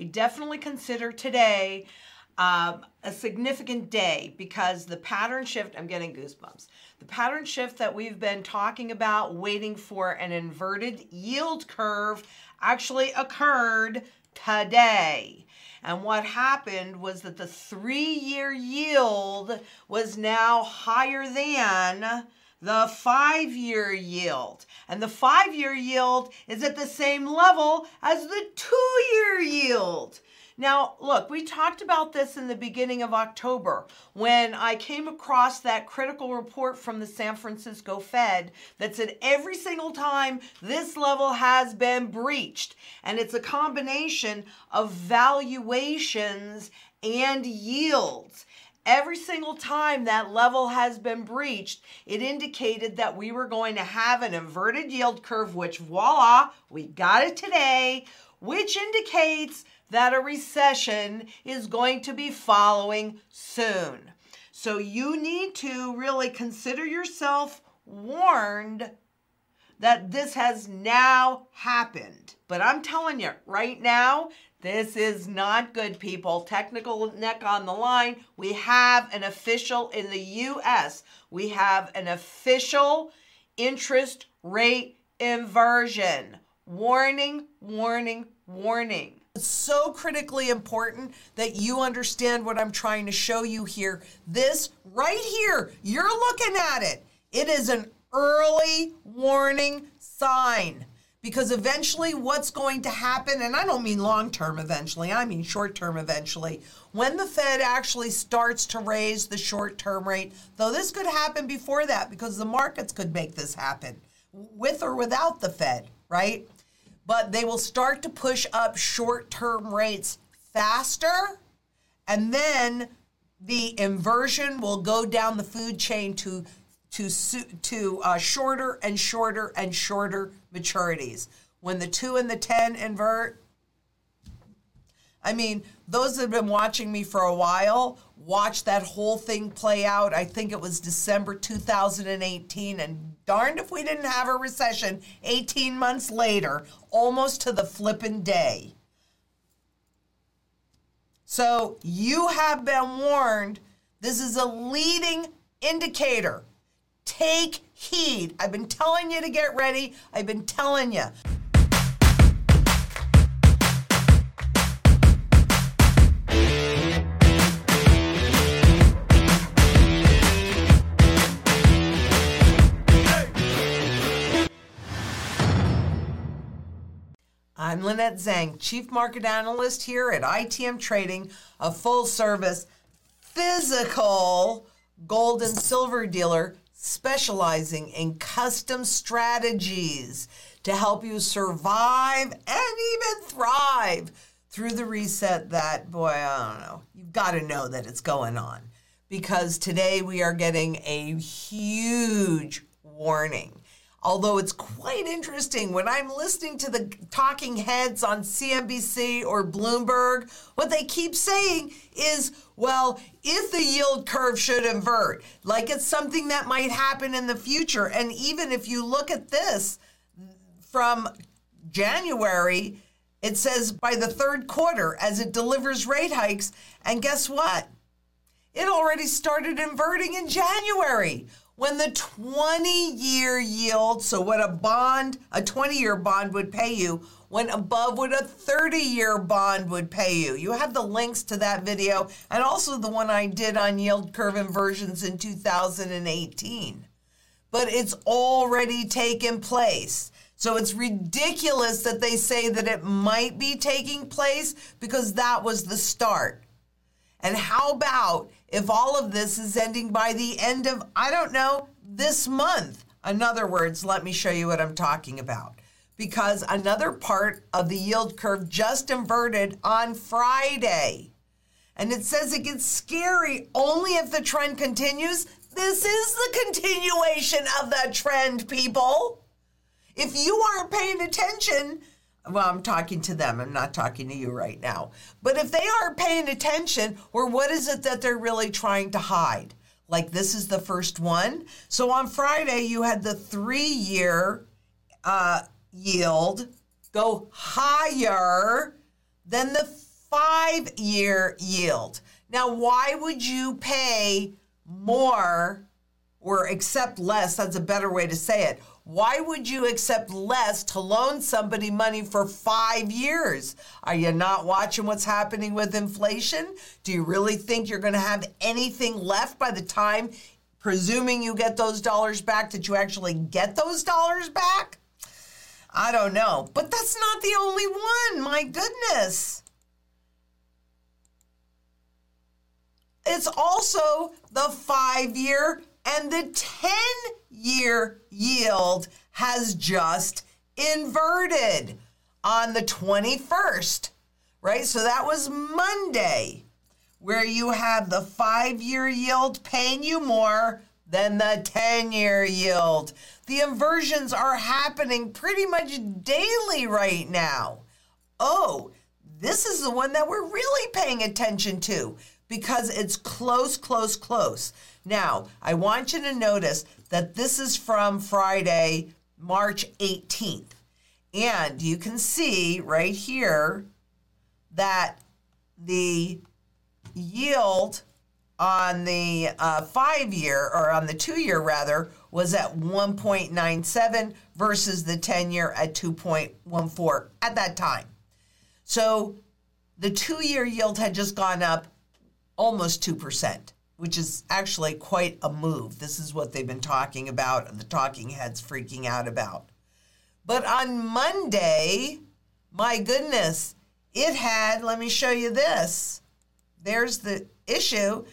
I definitely consider today um, a significant day because the pattern shift, I'm getting goosebumps. The pattern shift that we've been talking about, waiting for an inverted yield curve, actually occurred today. And what happened was that the three year yield was now higher than the five year yield. And the five year yield is at the same level as the two year yield. Now, look, we talked about this in the beginning of October when I came across that critical report from the San Francisco Fed that said every single time this level has been breached. And it's a combination of valuations and yields. Every single time that level has been breached, it indicated that we were going to have an inverted yield curve, which voila, we got it today, which indicates that a recession is going to be following soon. So you need to really consider yourself warned that this has now happened. But I'm telling you, right now, this is not good, people. Technical neck on the line. We have an official in the US, we have an official interest rate inversion. Warning, warning, warning. It's so critically important that you understand what I'm trying to show you here. This right here, you're looking at it. It is an early warning sign because eventually what's going to happen and i don't mean long term eventually i mean short term eventually when the fed actually starts to raise the short term rate though this could happen before that because the markets could make this happen with or without the fed right but they will start to push up short term rates faster. And then the inversion will go down the food chain to to to uh, shorter and shorter and shorter maturities. When the two and the ten invert, I mean, those that have been watching me for a while watch that whole thing play out. I think it was December 2018, and darned if we didn't have a recession 18 months later, almost to the flippin' day. So you have been warned. This is a leading indicator. Take heed. I've been telling you to get ready. I've been telling you. I'm Lynette Zang, Chief Market Analyst here at ITM Trading, a full service physical gold and silver dealer specializing in custom strategies to help you survive and even thrive through the reset that, boy, I don't know, you've got to know that it's going on. Because today we are getting a huge warning Although it's quite interesting when I'm listening to the talking heads on CNBC or Bloomberg, what they keep saying is, well, if the yield curve should invert, like it's something that might happen in the future. And even if you look at this from January, it says by the third quarter as it delivers rate hikes. And guess what? It already started inverting in January when the 20 year yield, so what a bond, a 20 year bond would pay you, went above what a 30 year bond would pay you. You have the links to that video and also the one I did on yield curve inversions in 2018. But it's already taken place. So it's ridiculous that they say that it might be taking place because that was the start. And how about if all of this is ending by the end of, I don't know, this month? In other words, let me show you what I'm talking about. Because another part of the yield curve just inverted on Friday. And it says it gets scary only if the trend continues. This is the continuation of the trend, people. If you aren't paying attention, well, I'm talking to them. I'm not talking to you right now. But if they aren't paying attention, or what is it that they're really trying to hide? Like this is the first one. So on Friday, you had the three year uh, yield go higher than the five year yield. Now, why would you pay more or accept less? That's a better way to say it. Why would you accept less to loan somebody money for five years? Are you not watching what's happening with inflation? Do you really think you're going to have anything left by the time, presuming you get those dollars back, that you actually get those dollars back? I don't know. But that's not the only one. My goodness. It's also the five year and the 10 year yield has just inverted on the 21st, right? So that was Monday, where you have the five year yield paying you more than the 10 year yield. The inversions are happening pretty much daily right now. Oh, this is the one that we're really paying attention to because it's close, close, close. Now, I want you to notice that this is from Friday, March 18th. And you can see right here that the yield on the uh, five year, or on the two year rather, was at 1.97 versus the 10 year at 2.14 at that time. So the two year yield had just gone up almost 2%, which is actually quite a move. This is what they've been talking about, the talking heads freaking out about. But on Monday, my goodness, it had, let me show you this. There's the issue.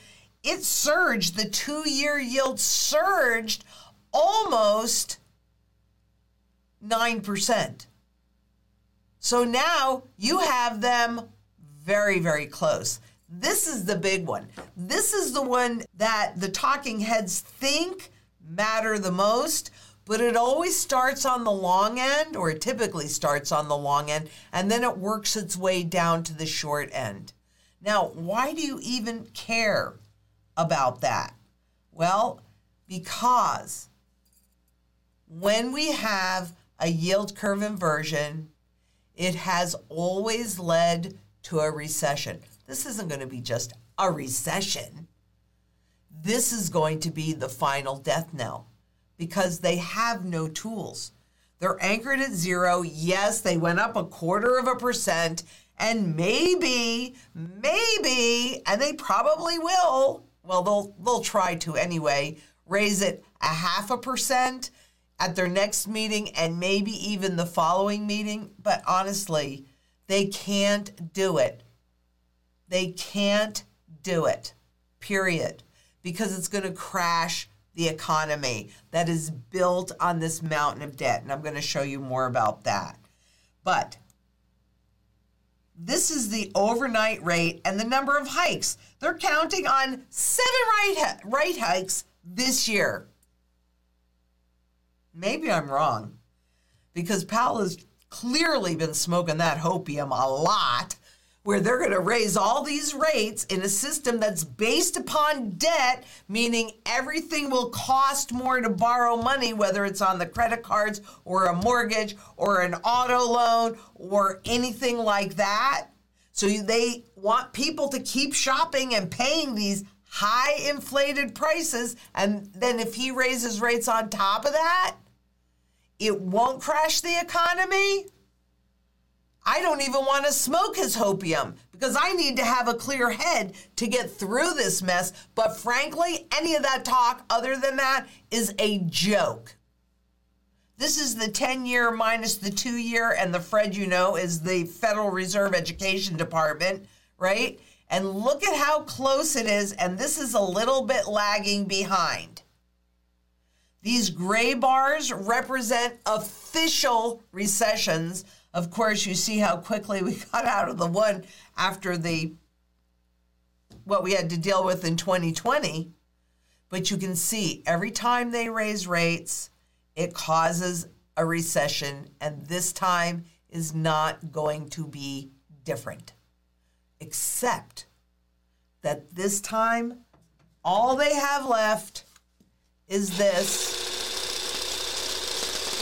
It surged, the two year yield surged almost 9%. So now you have them very, very close. This is the big one. This is the one that the talking heads think matter the most, but it always starts on the long end, or it typically starts on the long end, and then it works its way down to the short end. Now, why do you even care about that? Well, because when we have a yield curve inversion, it has always led to a recession. This isn't going to be just a recession. This is going to be the final death knell because they have no tools. They're anchored at zero. Yes, they went up a quarter of a percent, and maybe, maybe, and they probably will. Well, they'll they'll try to anyway. Raise it a half a percent at their next meeting, and maybe even the following meeting. But honestly, they can't do it they can't do it, period, because it's going to crash the economy that is built on this mountain of debt. And I'm going to show you more about that. But this is the overnight rate and the number of hikes. They're counting on seven rate hikes this year. Maybe I'm wrong because Powell has clearly been smoking that hopium a lot where they're going to raise all these rates in a system that's based upon debt, meaning everything will cost more to borrow money, whether it's on the credit cards or a mortgage or an auto loan or anything like that. So they want people to keep shopping and paying these high inflated prices. And then if he raises rates on top of that, it won't crash the economy. I don't even want to smoke his hopium because I need to have a clear head to get through this mess. But frankly, any of that talk other than that is a joke. This is the 10 year minus the two year, and the Fred, you know, is the Federal Reserve Education Department, right? And look at how close it is, and this is a little bit lagging behind. These gray bars represent official recessions of course, you see how quickly we got out of the one after the what we had to deal with in 2020. But you can see every time they raise rates, it causes a recession, and this time is not going to be different. Except that this time, all they have left is this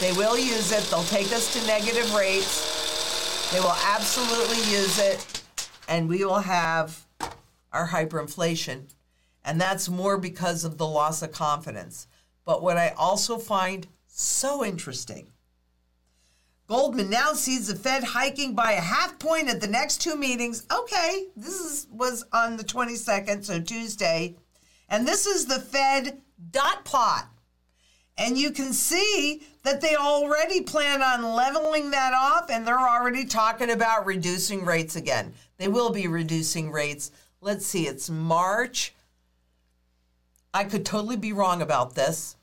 they will use it. They'll take us to negative rates. They will absolutely use it. and we will have our hyperinflation. And that's more because of the loss of confidence. But what I also find so interesting Goldman now sees the Fed hiking by a half point at the next two meetings. Okay, this is, was on the 22nd, so Tuesday. And this is the Fed dot plot. And you can see that they already plan on leveling that off and they're already talking about reducing rates again. They will be reducing rates. Let's see, it's March. I could totally be wrong about this,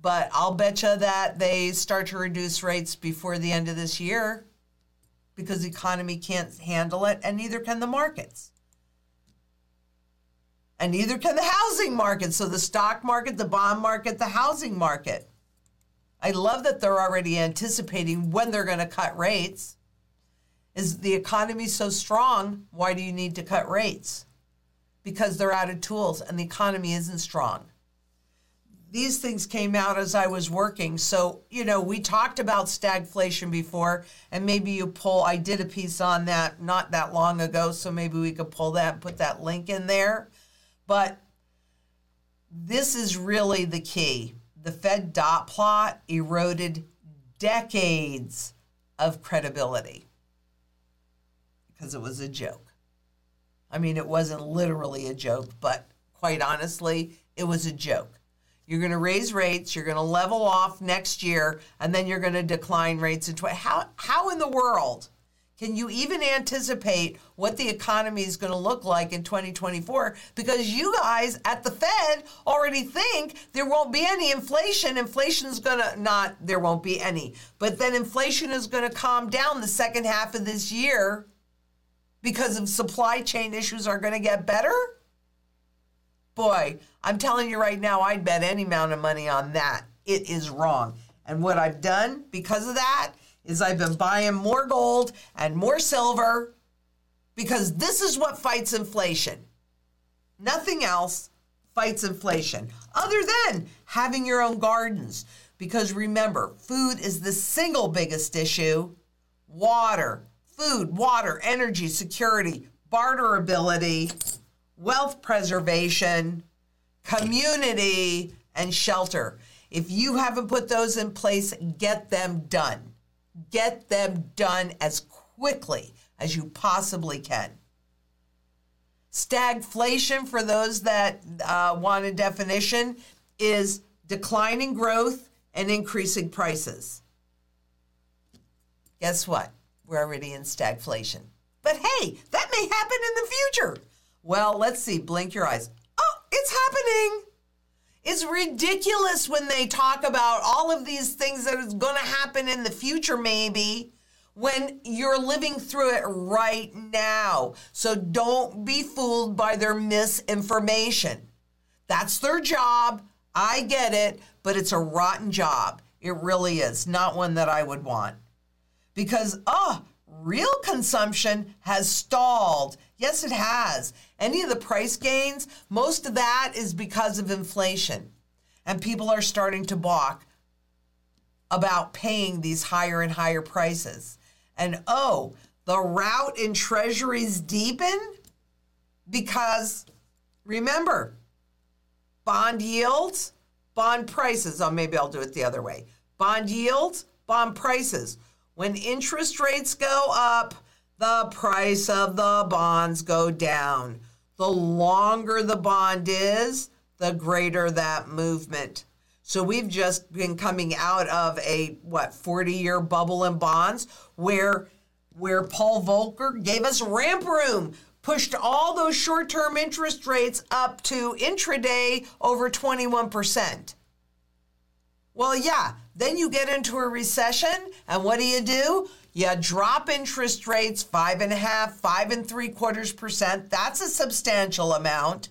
but I'll bet you that they start to reduce rates before the end of this year because the economy can't handle it and neither can the markets and neither can the housing market. So the stock market, the bond market, the housing market. I love that they're already anticipating when they're going to cut rates. Is the economy so strong? Why do you need to cut rates? Because they're out of tools and the economy isn't strong. These things came out as I was working. So, you know, we talked about stagflation before, and maybe you pull, I did a piece on that not that long ago, so maybe we could pull that, and put that link in there but this is really the key. The Fed dot plot eroded decades of credibility because it was a joke. I mean, it wasn't literally a joke, but quite honestly, it was a joke. You're going to raise rates, you're going to level off next year, and then you're going to decline rates in 20. How, how in the world can you even anticipate what the economy is going to look like in 2024? Because you guys at the Fed already think there won't be any inflation. Inflation is going to not, there won't be any. But then inflation is going to calm down the second half of this year because of supply chain issues are going to get better. Boy, I'm telling you right now, I'd bet any amount of money on that. It is wrong. And what I've done because of that is I've been buying more gold and more silver because this is what fights inflation. Nothing else fights inflation other than having your own gardens. Because remember, food is the single biggest issue. Water, food, water, energy, security, barterability, wealth preservation, community, and shelter. If you haven't put those in place, get them done get them done as quickly as you possibly can. Stagflation, for those that uh, want a definition, is declining growth and increasing prices. Guess what? We're already in stagflation. But hey, that may happen in the future. Well, let's see. Blink your eyes. Oh, it's happening. It's ridiculous when they talk about all of these things that is going to happen in the future, maybe, when you're living through it right now. So don't be fooled by their misinformation. That's their job. I get it, but it's a rotten job. It really is. Not one that I would want. Because, oh, real consumption has stalled. Yes, it has. Any of the price gains, most of that is because of inflation. And people are starting to balk about paying these higher and higher prices. And oh, the rout in treasuries deepen because remember, bond yields, bond prices. Oh, maybe I'll do it the other way. Bond yields, bond prices. When interest rates go up, the price of the bonds go down. The longer the bond is, the greater that movement. So we've just been coming out of a what 40 year bubble in bonds where where Paul Volcker gave us ramp room, pushed all those short-term interest rates up to intraday over 21%. Well, yeah, then you get into a recession, and what do you do? You drop interest rates five and a half, five and three quarters percent. That's a substantial amount.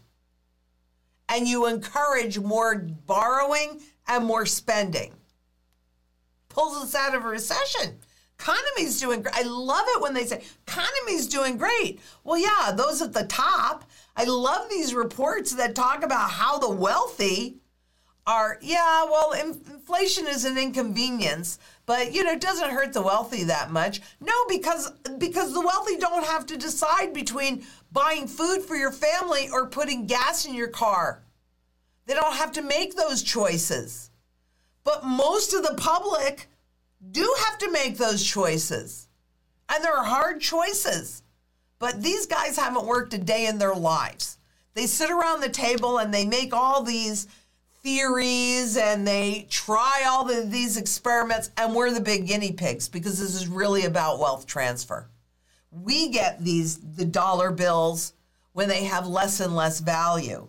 And you encourage more borrowing and more spending. Pulls us out of a recession. Economy's doing great. I love it when they say economy's doing great. Well, yeah, those at the top. I love these reports that talk about how the wealthy are yeah, well, inflation is an inconvenience, but you know, it doesn't hurt the wealthy that much. No, because because the wealthy don't have to decide between buying food for your family or putting gas in your car. They don't have to make those choices. But most of the public do have to make those choices. And they're hard choices. But these guys haven't worked a day in their lives. They sit around the table and they make all these theories and they try all the, these experiments, and we're the big guinea pigs because this is really about wealth transfer. We get these the dollar bills when they have less and less value.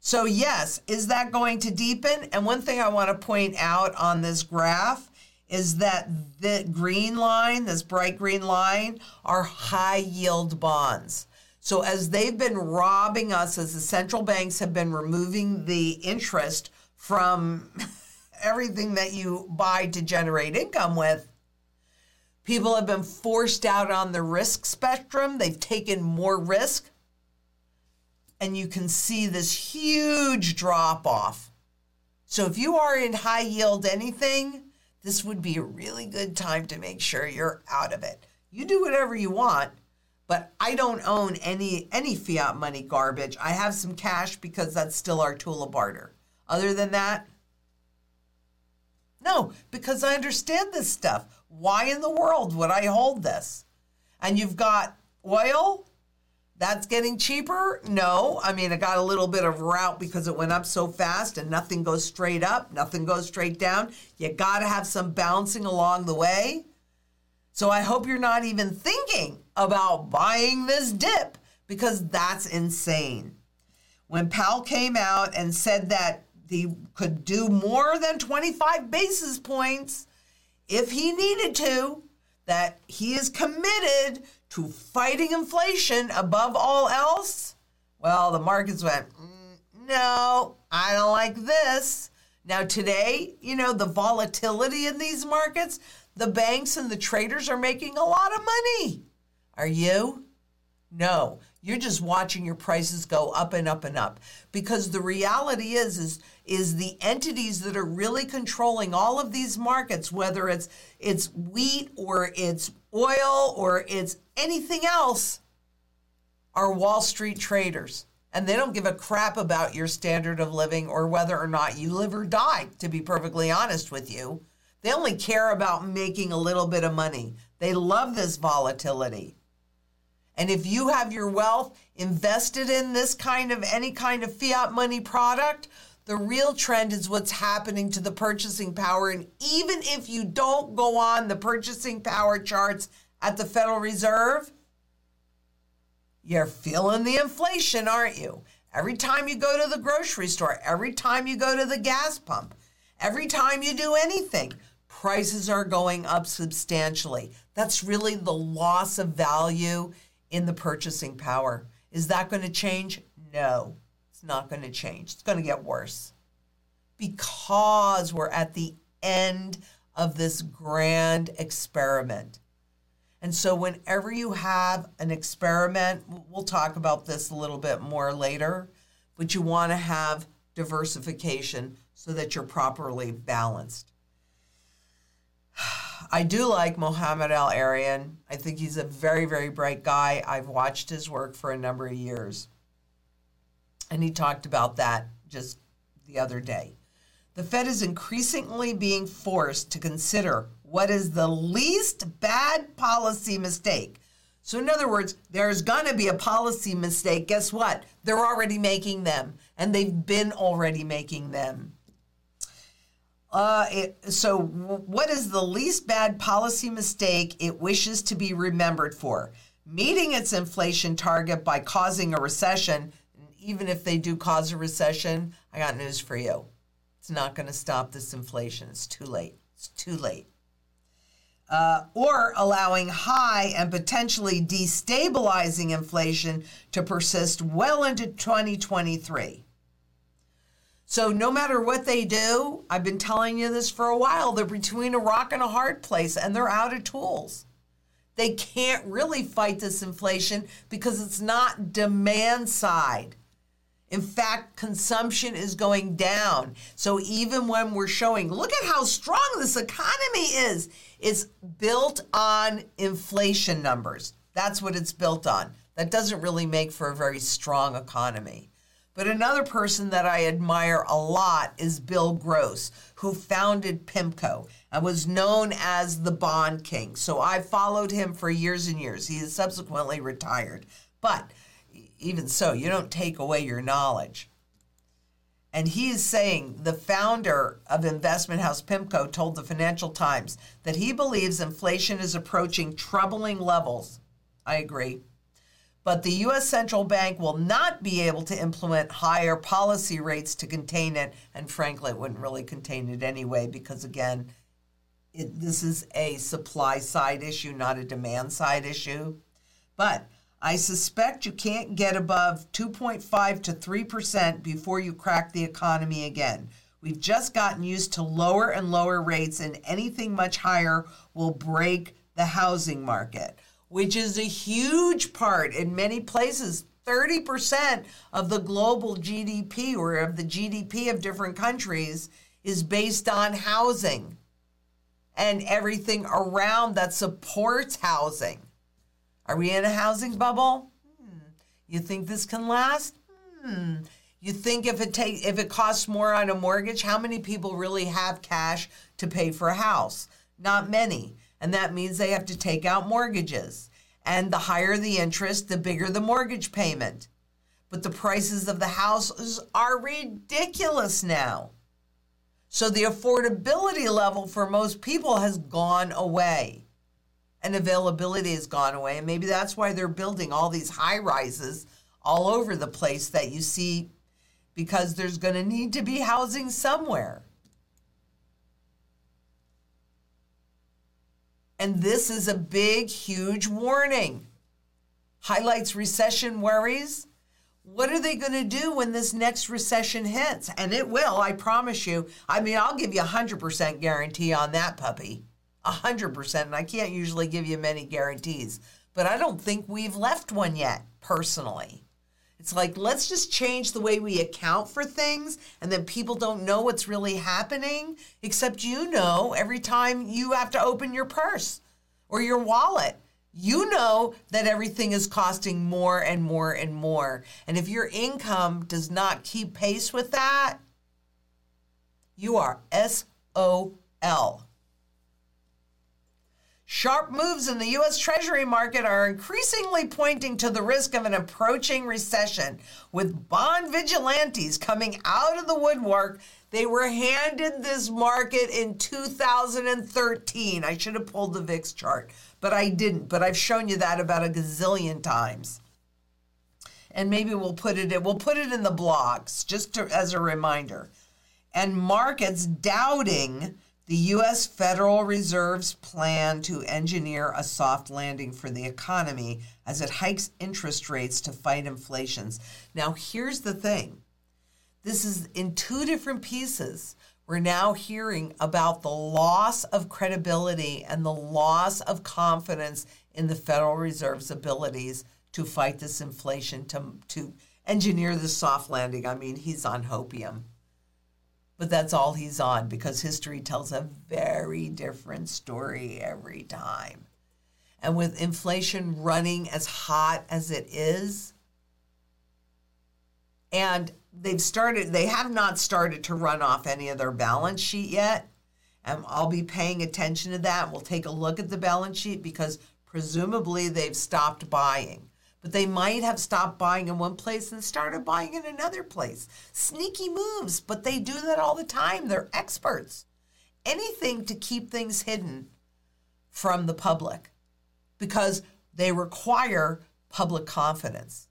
So, yes, is that going to deepen? And one thing I want to point out on this graph is that the green line, this bright green line, are high yield bonds. So, as they've been robbing us, as the central banks have been removing the interest from everything that you buy to generate income with, people have been forced out on the risk spectrum. They've taken more risk. And you can see this huge drop off. So, if you are in high yield anything, this would be a really good time to make sure you're out of it. You do whatever you want, but I don't own any any fiat money garbage. I have some cash because that's still our tool of barter. Other than that, no, because I understand this stuff. Why in the world would I hold this? And you've got oil that's getting cheaper? No. I mean, it got a little bit of route because it went up so fast and nothing goes straight up, nothing goes straight down. You got to have some bouncing along the way. So I hope you're not even thinking about buying this dip because that's insane. When Powell came out and said that he could do more than 25 basis points if he needed to, that he is committed to fighting inflation above all else, well, the markets went, mm, no, I don't like this. Now, today, you know, the volatility in these markets, the banks and the traders are making a lot of money. Are you? No, you're just watching your prices go up and up and up because the reality is is is the entities that are really controlling all of these markets whether it's it's wheat or it's oil or it's anything else are Wall Street traders. And they don't give a crap about your standard of living or whether or not you live or die, to be perfectly honest with you. They only care about making a little bit of money. They love this volatility. And if you have your wealth invested in this kind of any kind of fiat money product, the real trend is what's happening to the purchasing power. And even if you don't go on the purchasing power charts at the Federal Reserve, you're feeling the inflation, aren't you? Every time you go to the grocery store, every time you go to the gas pump, every time you do anything, prices are going up substantially. That's really the loss of value in the purchasing power. Is that going to change? No, it's not going to change. It's going to get worse because we're at the end of this grand experiment. And so, whenever you have an experiment, we'll talk about this a little bit more later, but you want to have diversification so that you're properly balanced. I do like Mohamed El-Erian. I think he's a very, very bright guy. I've watched his work for a number of years. And he talked about that just the other day. The Fed is increasingly being forced to consider what is the least bad policy mistake. So, in other words, there's going to be a policy mistake. Guess what? They're already making them, and they've been already making them. Uh, it, so, what is the least bad policy mistake it wishes to be remembered for? Meeting its inflation target by causing a recession. Even if they do cause a recession, I got news for you. It's not going to stop this inflation. It's too late. It's too late. Uh, or allowing high and potentially destabilizing inflation to persist well into 2023. So, no matter what they do, I've been telling you this for a while, they're between a rock and a hard place and they're out of tools. They can't really fight this inflation because it's not demand side, In fact, consumption is going down. So even when we're showing, look at how strong this economy is, it's built on inflation numbers. That's what it's built on. That doesn't really make for a very strong economy. But another person that I admire a lot is Bill Gross, who founded PIMCO and was known as the Bond King. So I followed him for years and years. He is subsequently retired. But even so, you don't take away your knowledge. And he is saying the founder of investment house PIMCO told the Financial Times that he believes inflation is approaching troubling levels. I agree but the U.S. central bank will not be able to implement higher policy rates to contain it. And frankly, it wouldn't really contain it anyway, because again, it, this is a supply side issue, not a demand side issue. But I suspect you can't get above 2.5 to 3% before you crack the economy again. We've just gotten used to lower and lower rates, and anything much higher will break the housing market which is a huge part in many places. 30% of the global GDP or of the GDP of different countries is based on housing and everything around that supports housing. Are we in a housing bubble? Hmm. You think this can last? Hmm. You think if it take if it costs more on a mortgage, how many people really have cash to pay for a house? Not many and that means they have to take out mortgages. And the higher the interest, the bigger the mortgage payment. But the prices of the houses are ridiculous now. So the affordability level for most people has gone away. And availability has gone away. And maybe that's why they're building all these high rises all over the place that you see because there's going to need to be housing somewhere. And this is a big, huge warning. Highlights recession worries. What are they going to do when this next recession hits? And it will, I promise you. I mean, I'll give you a 100% guarantee on that puppy. A 100%. And I can't usually give you many guarantees. But I don't think we've left one yet, personally. It's like, let's just change the way we account for things, and then people don't know what's really happening, except you know every time you have to open your purse or your wallet. You know that everything is costing more and more and more. And if your income does not keep pace with that, you are SOL. Sharp moves in the U.S. Treasury market are increasingly pointing to the risk of an approaching recession, with bond vigilantes coming out of the woodwork. They were handed this market in 2013. I should have pulled the VIX chart, but I didn't. But I've shown you that about a gazillion times. And maybe we'll put it in, we'll put it in the blogs just to, as a reminder. And markets doubting the U.S. Federal Reserve's plan to engineer a soft landing for the economy as it hikes interest rates to fight inflations. Now, here's the thing this is in two different pieces. We're now hearing about the loss of credibility and the loss of confidence in the Federal Reserve's abilities to fight this inflation, to, to engineer the soft landing. I mean, he's on hopium but that's all he's on because history tells a very different story every time. And with inflation running as hot as it is, and they've started, they have not started to run off any of their balance sheet yet. And I'll be paying attention to that. We'll take a look at the balance sheet because presumably they've stopped buying but they might have stopped buying in one place and started buying in another place. Sneaky moves, but they do that all the time. They're experts. Anything to keep things hidden from the public because they require public confidence.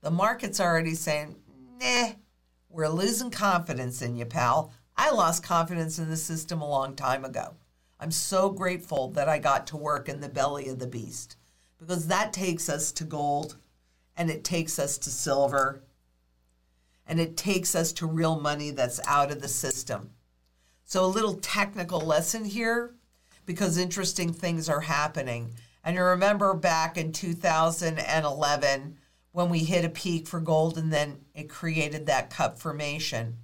The market's already saying, nah, we're losing confidence in you, pal. I lost confidence in the system a long time ago. I'm so grateful that I got to work in the belly of the beast because that takes us to gold and it takes us to silver and it takes us to real money that's out of the system. So, a little technical lesson here because interesting things are happening. And you remember back in 2011 when we hit a peak for gold and then it created that cup formation.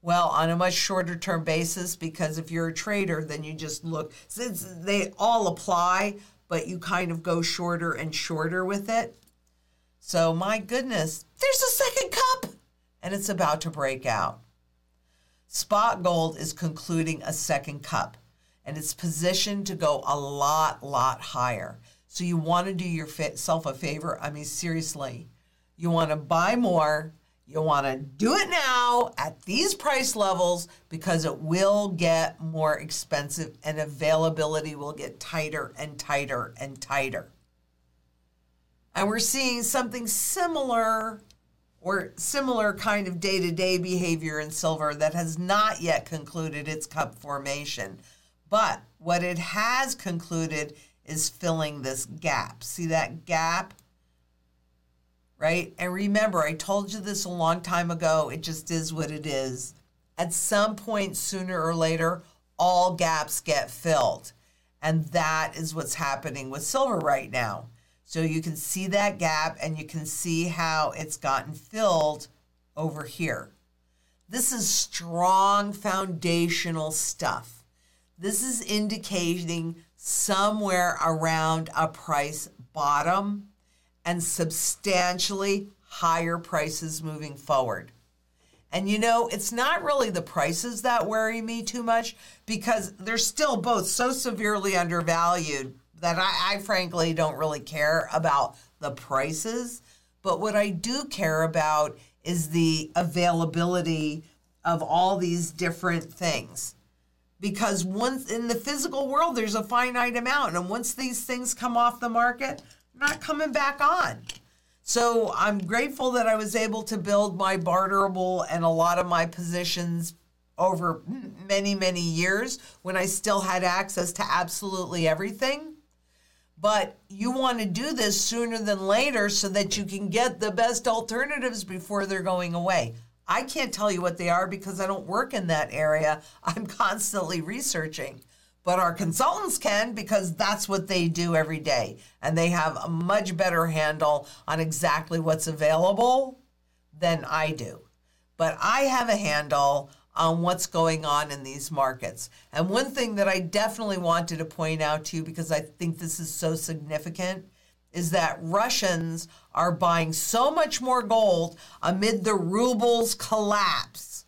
Well, on a much shorter term basis, because if you're a trader, then you just look, since they all apply, but you kind of go shorter and shorter with it. So, my goodness, there's a second cup and it's about to break out. Spot gold is concluding a second cup and it's positioned to go a lot, lot higher. So, you want to do yourself a favor. I mean, seriously, you want to buy more you want to do it now at these price levels because it will get more expensive and availability will get tighter and tighter and tighter. And we're seeing something similar or similar kind of day to day behavior in silver that has not yet concluded its cup formation. But what it has concluded is filling this gap. See that gap? Right? And remember, I told you this a long time ago. It just is what it is. At some point, sooner or later, all gaps get filled. And that is what's happening with silver right now. So you can see that gap and you can see how it's gotten filled over here. This is strong foundational stuff. This is indicating somewhere around a price bottom and substantially higher prices moving forward. And you know, it's not really the prices that worry me too much because they're still both so severely undervalued that I, I, frankly don't really care about the prices. But what I do care about is the availability of all these different things. Because once in the physical world, there's a finite amount. And once these things come off the market, not coming back on. So I'm grateful that I was able to build my barterable and a lot of my positions over many, many years when I still had access to absolutely everything. But you want to do this sooner than later so that you can get the best alternatives before they're going away. I can't tell you what they are because I don't work in that area. I'm constantly researching but our consultants can because that's what they do every day. And they have a much better handle on exactly what's available than I do. But I have a handle on what's going on in these markets. And one thing that I definitely wanted to point out to you because I think this is so significant is that Russians are buying so much more gold amid the ruble's collapse,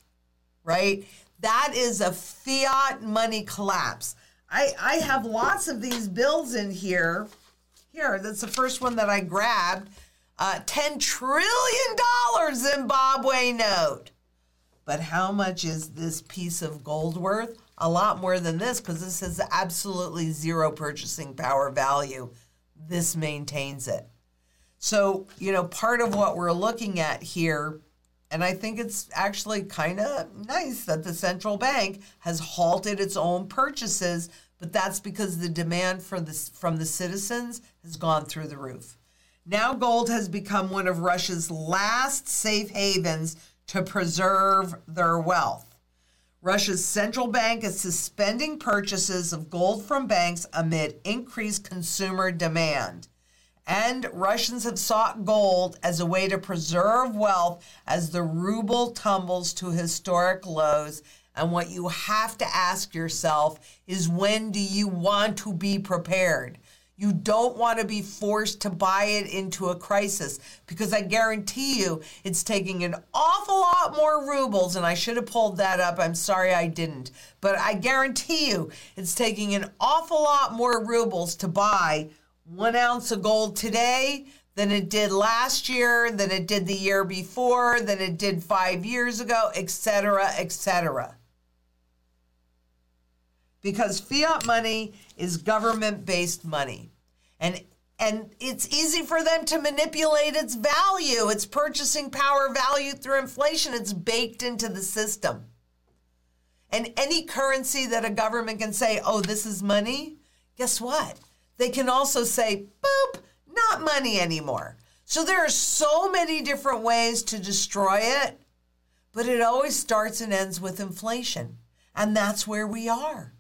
right? That is a fiat money collapse. I, I have lots of these bills in here. Here, that's the first one that I grabbed. Uh, $10 trillion Zimbabwe note. But how much is this piece of gold worth? A lot more than this because this has absolutely zero purchasing power value. This maintains it. So, you know, part of what we're looking at here, and I think it's actually kind of nice that the central bank has halted its own purchases but that's because the demand for this from the citizens has gone through the roof. Now gold has become one of Russia's last safe havens to preserve their wealth. Russia's central bank is suspending purchases of gold from banks amid increased consumer demand. And Russians have sought gold as a way to preserve wealth as the ruble tumbles to historic lows and what you have to ask yourself is when do you want to be prepared? You don't want to be forced to buy it into a crisis because I guarantee you it's taking an awful lot more rubles. And I should have pulled that up. I'm sorry I didn't. But I guarantee you it's taking an awful lot more rubles to buy one ounce of gold today than it did last year, than it did the year before, than it did five years ago, etc., etc because fiat money is government based money. And and it's easy for them to manipulate its value, its purchasing power value through inflation. It's baked into the system. And any currency that a government can say, oh, this is money, guess what? They can also say, boop, not money anymore. So there are so many different ways to destroy it, but it always starts and ends with inflation. And that's where we are.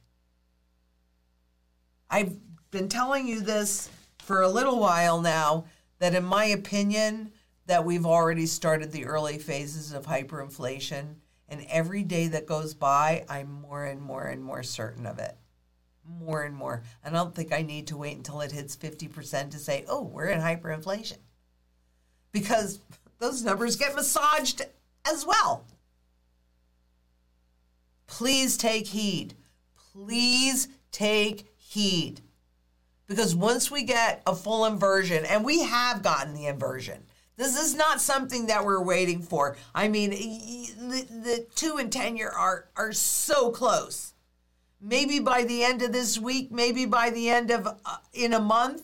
I've been telling you this for a little while now that, in my opinion, that we've already started the early phases of hyperinflation. And every day that goes by, I'm more and more and more certain of it. More and more. And I don't think I need to wait until it hits 50% to say, oh, we're in hyperinflation. Because those numbers get massaged as well. Please take heed. Please take heed. Because once we get a full inversion, and we have gotten the inversion, this is not something that we're waiting for. I mean, the, the two and 10 year are, are so close. Maybe by the end of this week, maybe by the end of uh, in a month,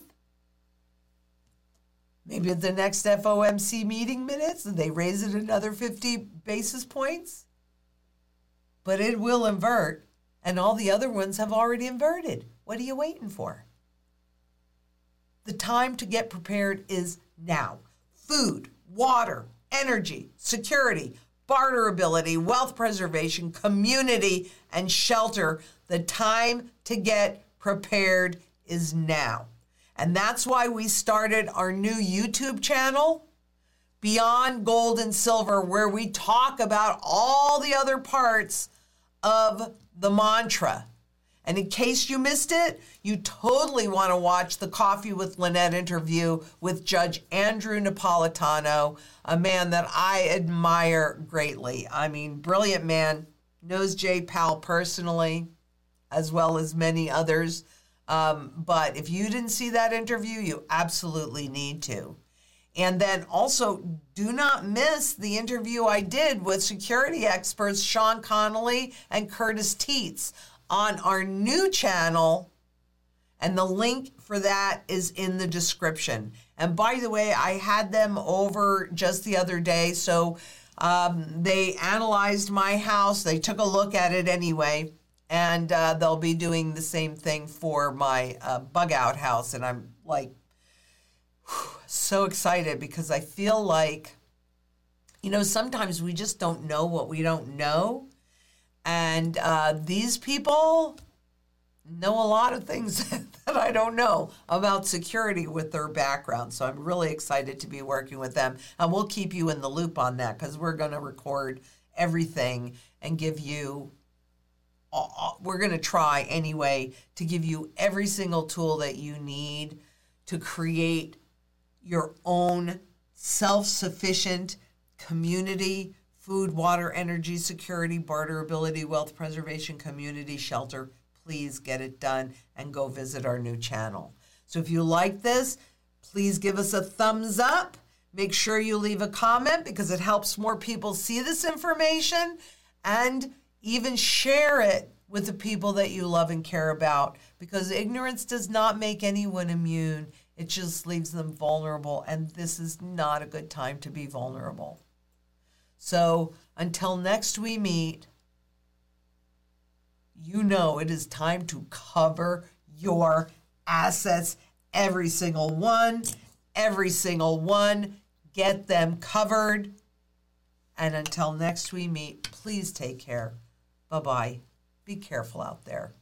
maybe at the next FOMC meeting minutes, and they raise it another 50 basis points. But it will invert, and all the other ones have already inverted. What are you waiting for? The time to get prepared is now food, water, energy, security, barterability, wealth preservation, community, and shelter. The time to get prepared is now. And that's why we started our new YouTube channel, Beyond Gold and Silver, where we talk about all the other parts of the mantra. And in case you missed it, you totally want to watch the Coffee with Lynette interview with Judge Andrew Napolitano, a man that I admire greatly. I mean, brilliant man, knows Jay Powell personally, as well as many others. Um, but if you didn't see that interview, you absolutely need to. And then also, do not miss the interview I did with security experts Sean Connolly and Curtis Teets on our new channel. And the link for that is in the description. And by the way, I had them over just the other day. So um, they analyzed my house, they took a look at it anyway. And uh, they'll be doing the same thing for my uh, bug out house. And I'm like, whew, so excited because I feel like, you know, sometimes we just don't know what we don't know. And uh, these people know a lot of things that I don't know about security with their background. So I'm really excited to be working with them. And we'll keep you in the loop on that because we're going to record everything and give you we're going to try anyway to give you every single tool that you need to create your own self sufficient community food, water, energy, security, barterability, wealth preservation, community, shelter. Please get it done and go visit our new channel. So if you like this, please give us a thumbs up. Make sure you leave a comment because it helps more people see this information and even share it with the people that you love and care about because ignorance does not make anyone immune. It just leaves them vulnerable, and this is not a good time to be vulnerable. So until next we meet, you know it is time to cover your assets, every single one, every single one. Get them covered. And until next we meet, please take care. Bye bye. Be careful out there.